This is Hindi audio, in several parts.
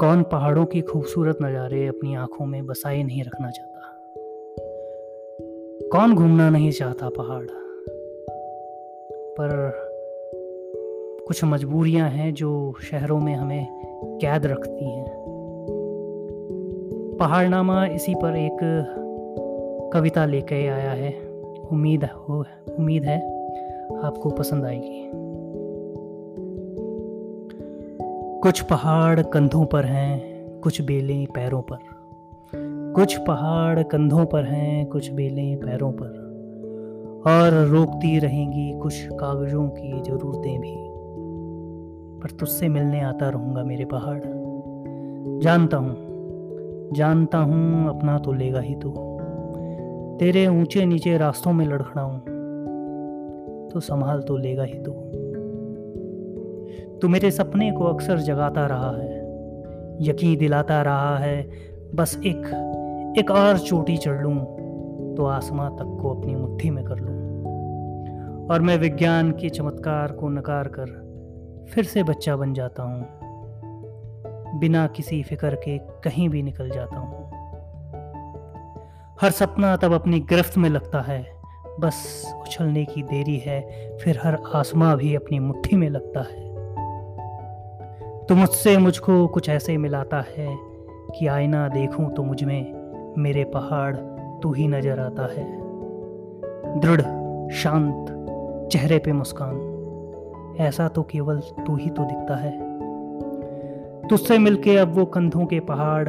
कौन पहाड़ों की खूबसूरत नज़ारे अपनी आँखों में बसाए नहीं रखना चाहता? कौन घूमना नहीं चाहता पहाड़? पर कुछ मजबूरियाँ हैं जो शहरों में हमें कैद रखती हैं। पहाड़नामा इसी पर एक कविता लेके आया है। उम्मीद हो, उम्मीद है आपको पसंद आएगी। कुछ पहाड़ कंधों पर हैं, कुछ बेलें पैरों पर। कुछ पहाड़ कंधों पर हैं, कुछ बेलें पैरों पर। और रोकती रहेंगी कुछ कागजों की ज़रूरतें भी। पर तुझसे मिलने आता रहूँगा मेरे पहाड़। जानता हूँ जानता हूँ, अपना तो लेगा ही तू। तेरे ऊँचे नीचे रास्तों में लड़खड़ाऊँ तो संभाल तो लेगा ही तू। तू मेरे सपने को अक्सर जगाता रहा है, यकीन दिलाता रहा है, बस एक एक और चोटी चढ़ लूँ तो आसमां तक को अपनी मुट्ठी में कर लूँ। और मैं विज्ञान के चमत्कार को नकार कर फिर से बच्चा बन जाता हूँ, बिना किसी फ़िक्र के कहीं भी निकल जाता हूँ। हर सपना तब अपनी गिरफ्त में लगता है, बस उछलने की देरी है, फिर हर आसमां भी अपनी मुट्ठी में लगता है। तो मुझसे मुझको कुछ ऐसे मिलाता है कि आईना देखूँ तो मुझमें मेरे पहाड़ तू ही नज़र आता है। दृढ़, शांत, चेहरे पे मुस्कान। ऐसा तो केवल तू ही तो दिखता है। तुझसे मिलके अब वो कंधों के पहाड़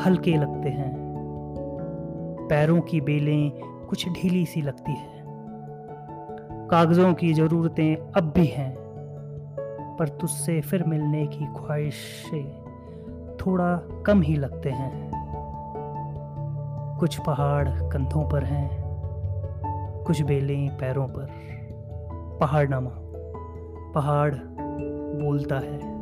हल्के लगते हैं। पैरों की बेलें कुछ ढीली सी लगती है। कागजों की जरूरतें अब भी हैं। पर तुझसे फिर मिलने की ख्वाहिशें थोड़ा कम ही लगते हैं। कुछ पहाड़ कंधों पर हैं, कुछ बेलें पैरों पर। पहाड़नामा, पहाड़ बोलता है।